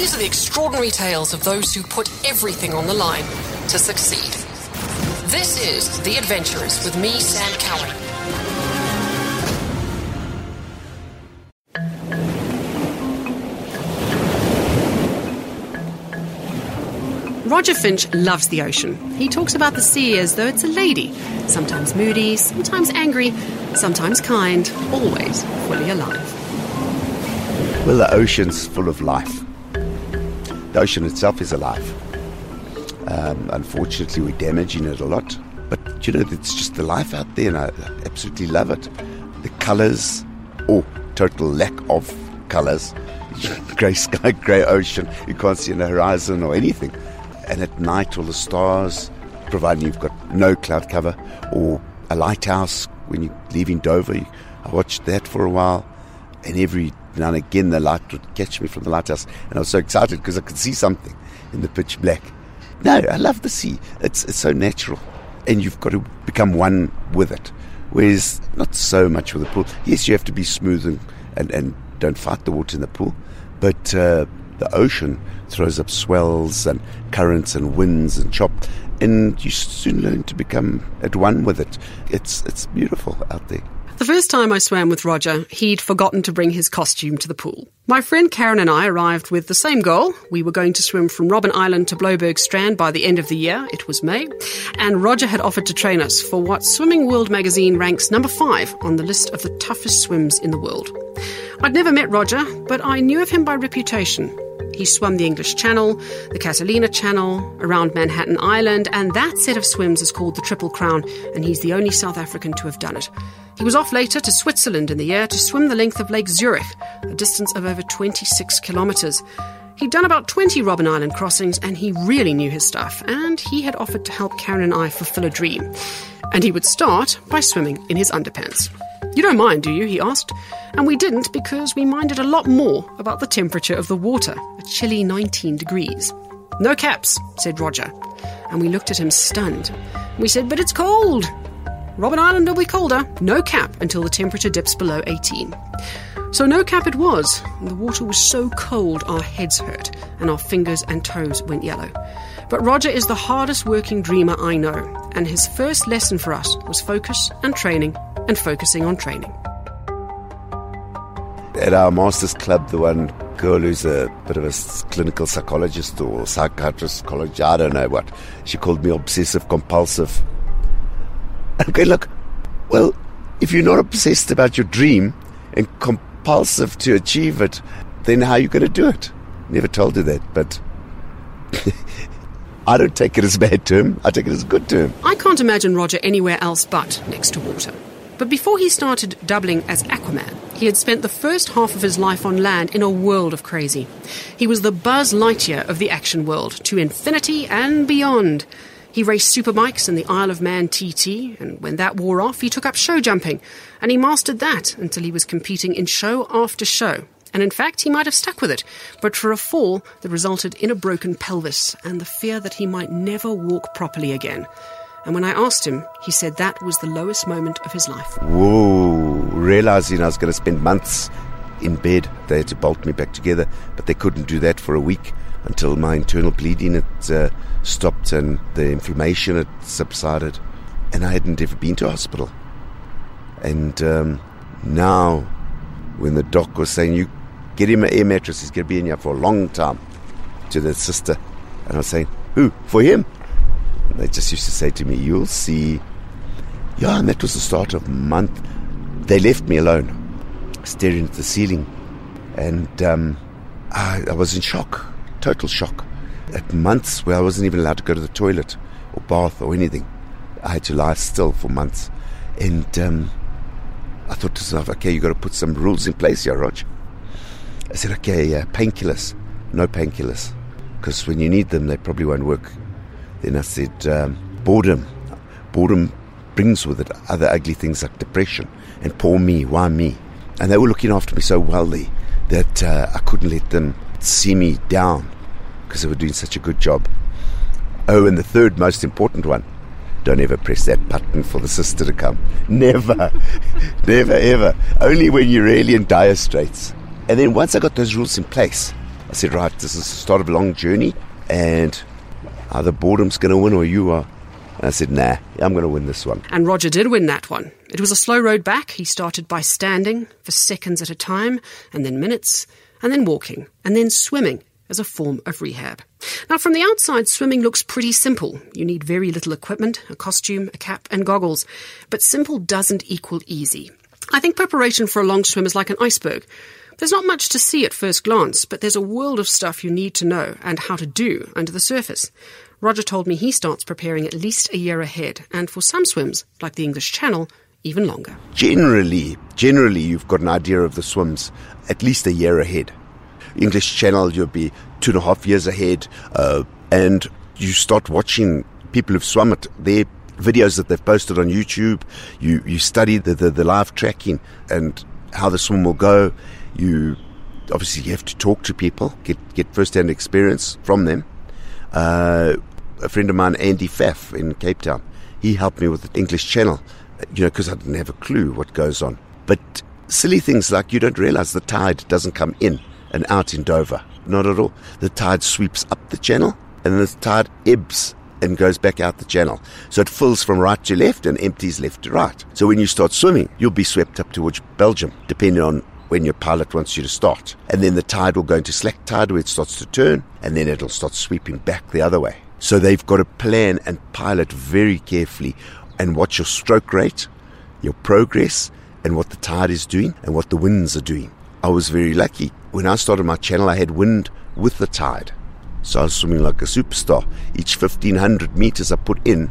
These are the extraordinary tales of those who put everything on the line to succeed. This is The Adventurers with me, Sam Cowan. Roger Finch loves the ocean. He talks about the sea as though it's a lady, sometimes moody, sometimes angry, sometimes kind, always fully alive. Well, the ocean's full of life. The ocean itself is alive. Um, unfortunately, we're damaging it a lot. But, you know, it's just the life out there, and I absolutely love it. The colors, or total lack of colors. grey sky, grey ocean. You can't see the horizon or anything and at night all the stars, providing you've got no cloud cover, or a lighthouse when you're leaving Dover. I watched that for a while, and every and again the light would catch me from the lighthouse, and I was so excited because I could see something in the pitch black. No, I love the sea. It's, it's so natural, and you've got to become one with it. Whereas not so much with the pool. Yes, you have to be smooth and, and, and don't fight the water in the pool, but uh, the ocean throws up swells and currents and winds and chop, and you soon learn to become at one with it. It's it's beautiful out there. The first time I swam with Roger, he'd forgotten to bring his costume to the pool. My friend Karen and I arrived with the same goal. We were going to swim from Robben Island to Blouberg Strand by the end of the year. It was May. And Roger had offered to train us for what Swimming World magazine ranks number five on the list of the toughest swims in the world. I'd never met Roger, but I knew of him by reputation. He swum the English Channel, the Catalina Channel, around Manhattan Island, and that set of swims is called the Triple Crown, and he's the only South African to have done it. He was off later to Switzerland in the year to swim the length of Lake Zurich, a distance of over 26 kilometres. He'd done about 20 Robben Island crossings and he really knew his stuff, and he had offered to help Karen and I fulfill a dream. And he would start by swimming in his underpants. You don't mind, do you? he asked. And we didn't because we minded a lot more about the temperature of the water, a chilly 19 degrees. No caps, said Roger. And we looked at him stunned. We said, But it's cold. Robben Island will be colder. No cap until the temperature dips below 18. So no cap it was. The water was so cold our heads hurt and our fingers and toes went yellow. But Roger is the hardest working dreamer I know, and his first lesson for us was focus and training and focusing on training. At our Masters Club, the one girl who's a bit of a clinical psychologist or psychiatrist, college, I don't know what, she called me obsessive compulsive. Okay, look, well, if you're not obsessed about your dream and compulsive to achieve it, then how are you going to do it? Never told her that, but I don't take it as a bad term. I take it as a good term. I can't imagine Roger anywhere else but next to water. But before he started doubling as Aquaman, he had spent the first half of his life on land in a world of crazy. He was the Buzz Lightyear of the action world, to infinity and beyond. He raced superbikes in the Isle of Man TT, and when that wore off, he took up show jumping, and he mastered that until he was competing in show after show. And in fact, he might have stuck with it, but for a fall that resulted in a broken pelvis and the fear that he might never walk properly again. And when I asked him, he said that was the lowest moment of his life. Whoa, realizing I was going to spend months in bed. They had to bolt me back together, but they couldn't do that for a week until my internal bleeding had uh, stopped and the inflammation had subsided. And I hadn't ever been to hospital. And um, now, when the doc was saying, You get him an air mattress, he's going to be in here for a long time, to the sister, and I was saying, Who? For him? They just used to say to me, You'll see. Yeah, and that was the start of a month. They left me alone, staring at the ceiling. And um, I, I was in shock, total shock. At months where I wasn't even allowed to go to the toilet or bath or anything, I had to lie still for months. And um, I thought to myself, okay, you've got to put some rules in place here, Rog. I said, okay, uh, painkillers. No painkillers. Because when you need them, they probably won't work then I said, um, boredom. Boredom brings with it other ugly things like depression. And poor me, why me? And they were looking after me so well that uh, I couldn't let them see me down because they were doing such a good job. Oh, and the third most important one don't ever press that button for the sister to come. Never, never, ever. Only when you're really in dire straits. And then once I got those rules in place, I said, right, this is the start of a long journey, and either boredom's going to win or you are. And I said, nah, I'm going to win this one. And Roger did win that one. It was a slow road back. He started by standing for seconds at a time, and then minutes, and then walking, and then swimming as a form of rehab. Now, from the outside, swimming looks pretty simple. You need very little equipment, a costume, a cap, and goggles. But simple doesn't equal easy. I think preparation for a long swim is like an iceberg. There's not much to see at first glance, but there's a world of stuff you need to know and how to do under the surface. Roger told me he starts preparing at least a year ahead, and for some swims, like the English Channel, even longer. Generally, generally, you've got an idea of the swims at least a year ahead. English Channel, you'll be two and a half years ahead, uh, and you start watching people who've swum it, their videos that they've posted on YouTube. You you study the, the, the live tracking and how the swim will go. You obviously you have to talk to people, get get first hand experience from them. Uh, a friend of mine, Andy Pfaff in Cape Town, he helped me with the English Channel, you know, because I didn't have a clue what goes on. But silly things like you don't realize the tide doesn't come in and out in Dover. Not at all. The tide sweeps up the channel and the tide ebbs and goes back out the channel. So it fills from right to left and empties left to right. So when you start swimming, you'll be swept up towards Belgium, depending on when your pilot wants you to start. And then the tide will go into slack tide where it starts to turn, and then it'll start sweeping back the other way. So they've got to plan and pilot very carefully and watch your stroke rate, your progress, and what the tide is doing and what the winds are doing. I was very lucky. When I started my channel, I had wind with the tide. So I was swimming like a superstar. Each 1500 meters I put in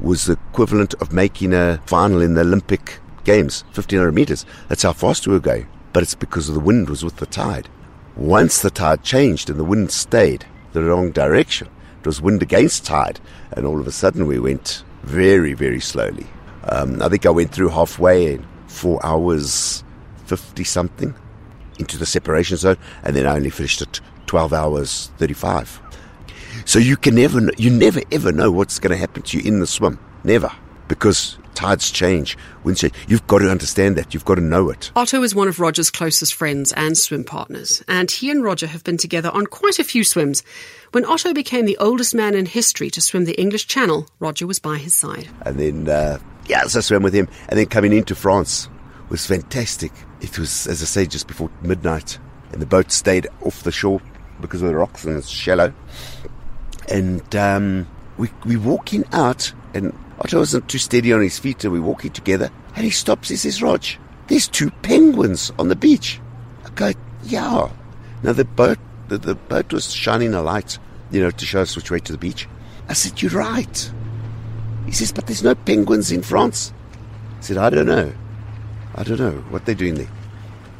was the equivalent of making a final in the Olympic Games, 1500 meters. That's how fast we were going. But it's because the wind was with the tide. Once the tide changed and the wind stayed the wrong direction, it was wind against tide, and all of a sudden we went very, very slowly. Um, I think I went through halfway in four hours 50 something into the separation zone, and then I only finished at 12 hours 35. So you can never, you never ever know what's going to happen to you in the swim. Never. Because tides change. You've got to understand that. You've got to know it. Otto is one of Roger's closest friends and swim partners, and he and Roger have been together on quite a few swims. When Otto became the oldest man in history to swim the English Channel, Roger was by his side. And then, uh, yeah, so I swam with him. And then coming into France was fantastic. It was, as I say, just before midnight, and the boat stayed off the shore because of the rocks and it's shallow. And um, we we're walking out, and Otto wasn't too steady on his feet, and we're walking together. And he stops. He says, "Rog, there's two penguins on the beach." I go, "Yeah." Now the boat the, the boat was shining a light, you know, to show us which way to the beach. I said, "You're right." He says, "But there's no penguins in France." I said, "I don't know. I don't know what they're doing there."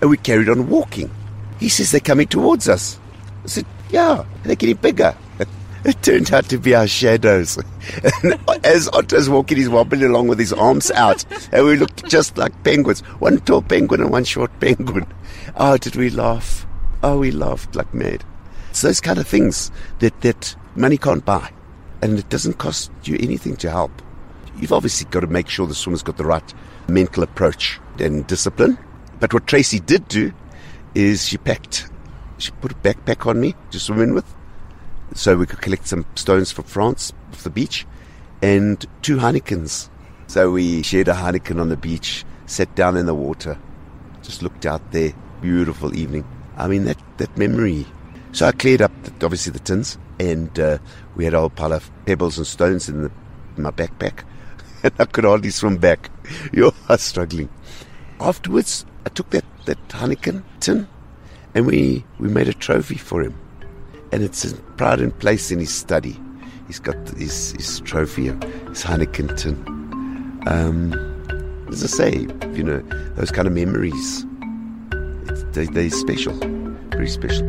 And we carried on walking. He says they're coming towards us. I said, Yeah, they're getting bigger. It turned out to be our shadows. And as Otto's walking, he's wobbling along with his arms out. And we looked just like penguins. One tall penguin and one short penguin. Oh, did we laugh? Oh, we laughed like mad. It's those kind of things that, that money can't buy. And it doesn't cost you anything to help. You've obviously got to make sure the swimmer's got the right mental approach and discipline. But what Tracy did do is she packed she put a backpack on me to swim in with so we could collect some stones for France off the beach and two Heinekens. So we shared a Heineken on the beach, sat down in the water, just looked out there. Beautiful evening. I mean, that, that memory. So I cleared up, the, obviously, the tins, and uh, we had a whole pile of pebbles and stones in, the, in my backpack. And I could hardly swim back. You are struggling. Afterwards, I took that, that Heineken tin and we, we made a trophy for him. And it's pride and place in his study. He's got his, his trophy, his Heineken tin. Um, as I say, you know, those kind of memories, they, they're special, very special.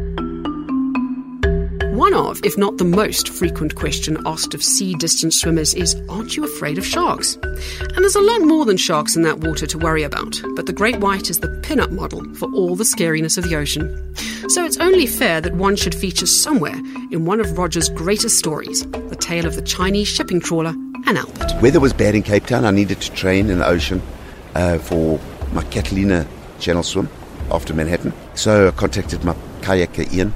One of, if not the most frequent question asked of sea distance swimmers is Aren't you afraid of sharks? And there's a lot more than sharks in that water to worry about, but the great white is the pin up model for all the scariness of the ocean. So it's only fair that one should feature somewhere in one of Roger's greatest stories the tale of the Chinese shipping trawler and Albert. Weather was bad in Cape Town. I needed to train in the ocean uh, for my Catalina channel swim after Manhattan. So I contacted my kayaker Ian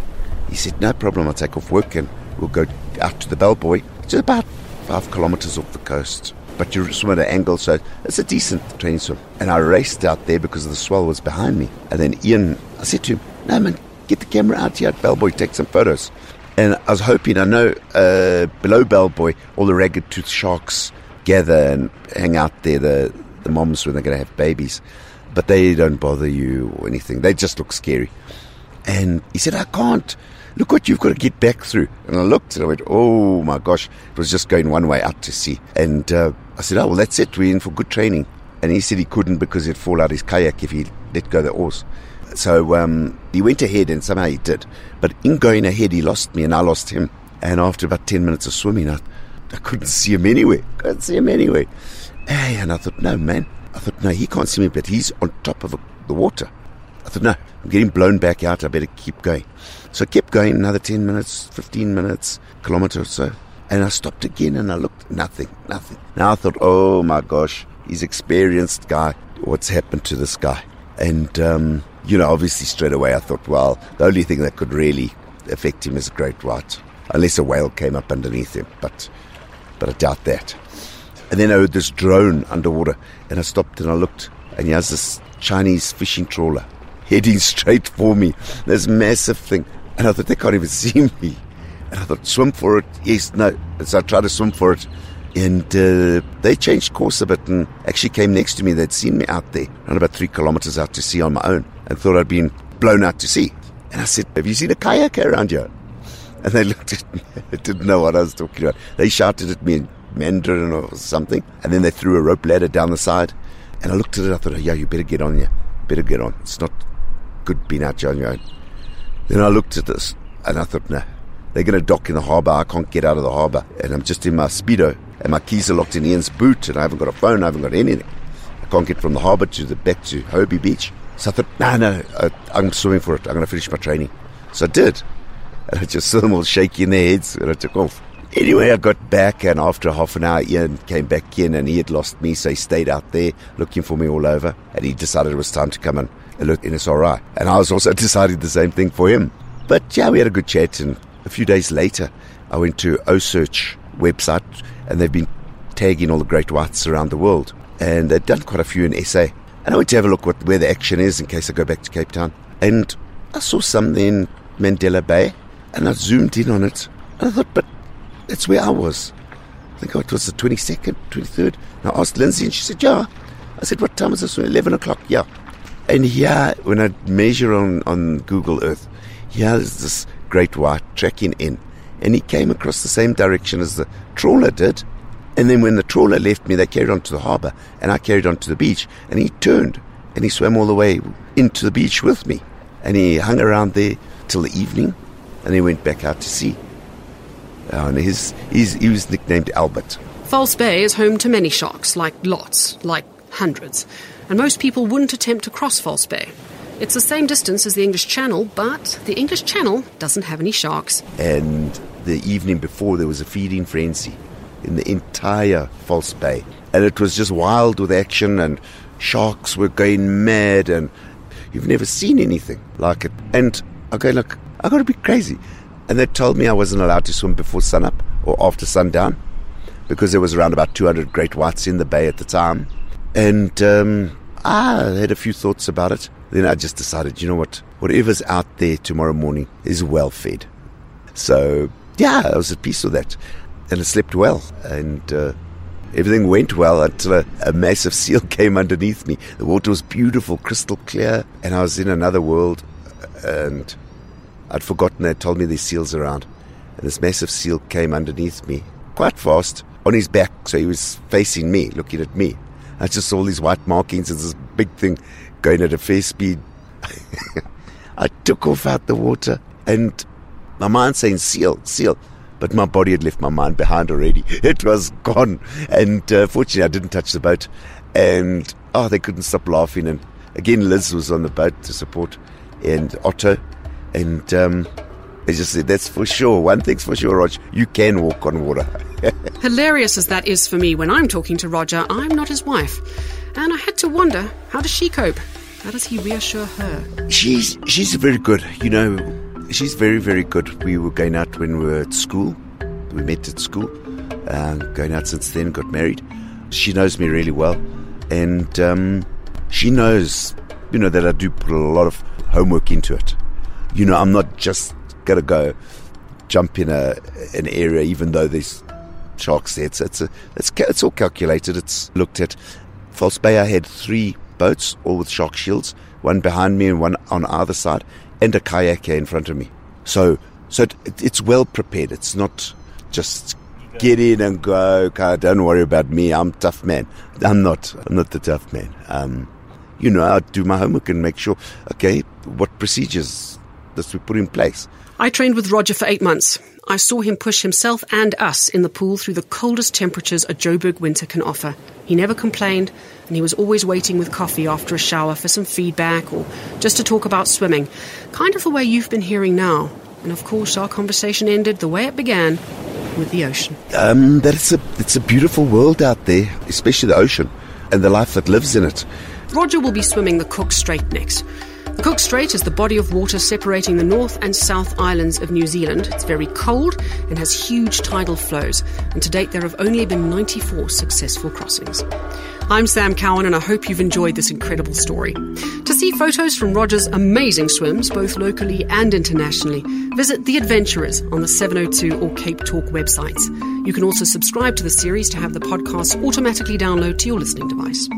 He said, no problem, I'll take off work and we'll go out to the Bell Buoy. It's about five kilometers off the coast. But you swim at an angle, so it's a decent training swim. And I raced out there because the swell was behind me. And then Ian, I said to him, no man, get the camera out here at Bell Buoy, take some photos. And I was hoping, I know uh, below Bell Buoy, all the ragged tooth sharks gather and hang out there, the, the moms when they're going to have babies. But they don't bother you or anything. They just look scary. And he said, I can't. Look what you've got to get back through. And I looked and I went, oh my gosh, it was just going one way out to sea. And uh, I said, oh, well, that's it. We're in for good training. And he said he couldn't because he'd fall out his kayak if he let go the oars. So um, he went ahead and somehow he did. But in going ahead, he lost me and I lost him. And after about 10 minutes of swimming, I, I couldn't see him anywhere. Couldn't see him anywhere. Hey, and I thought, no, man. I thought, no, he can't see me, but he's on top of the water. I thought, no, I'm getting blown back out. I better keep going. So I kept going another 10 minutes, 15 minutes, kilometer or so. And I stopped again and I looked, nothing, nothing. Now I thought, oh my gosh, he's experienced guy. What's happened to this guy? And, um, you know, obviously straight away I thought, well, the only thing that could really affect him is a great white, unless a whale came up underneath him. But, but I doubt that. And then I heard this drone underwater, and I stopped and I looked, and he has this Chinese fishing trawler heading straight for me. This massive thing. And I thought, they can't even see me. And I thought, swim for it. Yes, no. So I tried to swim for it. And uh, they changed course a bit and actually came next to me. They'd seen me out there, around about three kilometers out to sea on my own, and thought I'd been blown out to sea. And I said, Have you seen a kayak around here? And they looked at me. Didn't know what I was talking about. They shouted at me in Mandarin or something. And then they threw a rope ladder down the side. And I looked at it. I thought, Yeah, you better get on here. Better get on. It's not good being out here on your own. Then I looked at this and I thought, Nah, they're going to dock in the harbour. I can't get out of the harbour. And I'm just in my Speedo and my keys are locked in Ian's boot and I haven't got a phone. I haven't got anything. I can't get from the harbour to the back to Hobie Beach. So I thought, no, no, I, I'm swimming for it. I'm going to finish my training. So I did. And I just saw them all shaking their heads and I took off. Anyway, I got back and after half an hour, Ian came back in and he had lost me. So he stayed out there looking for me all over and he decided it was time to come and alert NSRI. And I was also deciding the same thing for him. But yeah, we had a good chat and a few days later, I went to OCEARCH website and they've been tagging all the great whites around the world. And they've done quite a few in SA. And I went to have a look what, where the action is in case I go back to Cape Town. And I saw something in Mandela Bay and I zoomed in on it. And I thought, but that's where I was. I think oh, it was the 22nd, 23rd. And I asked Lindsay and she said, yeah. I said, what time is this? 11 o'clock. Yeah. And here, when I measure on, on Google Earth, here is this great white tracking in. And he came across the same direction as the trawler did. And then when the trawler left me, they carried on to the harbour, and I carried on to the beach. And he turned, and he swam all the way into the beach with me. And he hung around there till the evening, and he went back out to sea. Uh, and his, his, he was nicknamed Albert. False Bay is home to many sharks, like lots, like hundreds. And most people wouldn't attempt to cross False Bay. It's the same distance as the English Channel, but the English Channel doesn't have any sharks. And the evening before, there was a feeding frenzy in the entire False Bay. And it was just wild with action, and sharks were going mad, and you've never seen anything like it. And I go, look, I've got to be crazy. And they told me I wasn't allowed to swim before sunup or after sundown because there was around about 200 great whites in the bay at the time. And um, I had a few thoughts about it. Then I just decided, you know what? Whatever's out there tomorrow morning is well fed. So, yeah, I was at peace with that. And I slept well. And uh, everything went well until a, a, massive seal came underneath me. The water was beautiful, crystal clear. And I was in another world. And I'd forgotten they told me there's seals around. And this massive seal came underneath me quite fast on his back. So he was facing me, looking at me. I just saw these white markings and this big thing going at a fair speed. I took off out the water and my mind saying seal, seal. But my body had left my mind behind already. It was gone. And uh, fortunately, I didn't touch the boat. And oh, they couldn't stop laughing. And again, Liz was on the boat to support, and Otto. And um, they just said, That's for sure. One thing's for sure, Rog, you can walk on water. Hilarious as that is for me when I'm talking to Roger, I'm not his wife. And I had to wonder, how does she cope? How does he reassure her? She's she's very good. You know, She's very, very good. We were going out when we were at school. We met at school. Uh, going out since then, got married. She knows me really well. And um, she knows, you know, that I do put a lot of homework into it. You know, I'm not just going to go jump in a an area, even though there's sharks there. It's, it's, a, it's, it's all calculated. It's looked at. False Bay, I had three boats, all with shark shields, one behind me and one on either side, and a kayak in front of me. So, so it, it's well prepared. It's not just get in and go. Okay, don't worry about me. I'm tough man. I'm not. I'm not the tough man. Um, you know, I do my homework and make sure. Okay, what procedures does we put in place? I trained with Roger for eight months. I saw him push himself and us in the pool through the coldest temperatures a Joburg winter can offer. He never complained, and he was always waiting with coffee after a shower for some feedback or just to talk about swimming, kind of the way you've been hearing now. And of course, our conversation ended the way it began with the ocean. Um, that it's a it's a beautiful world out there, especially the ocean and the life that lives in it. Roger will be swimming the Cook Strait next. Cook Strait is the body of water separating the North and South Islands of New Zealand. It's very cold and has huge tidal flows, and to date there have only been 94 successful crossings. I'm Sam Cowan, and I hope you've enjoyed this incredible story. To see photos from Roger's amazing swims, both locally and internationally, visit The Adventurers on the 702 or Cape Talk websites. You can also subscribe to the series to have the podcast automatically download to your listening device.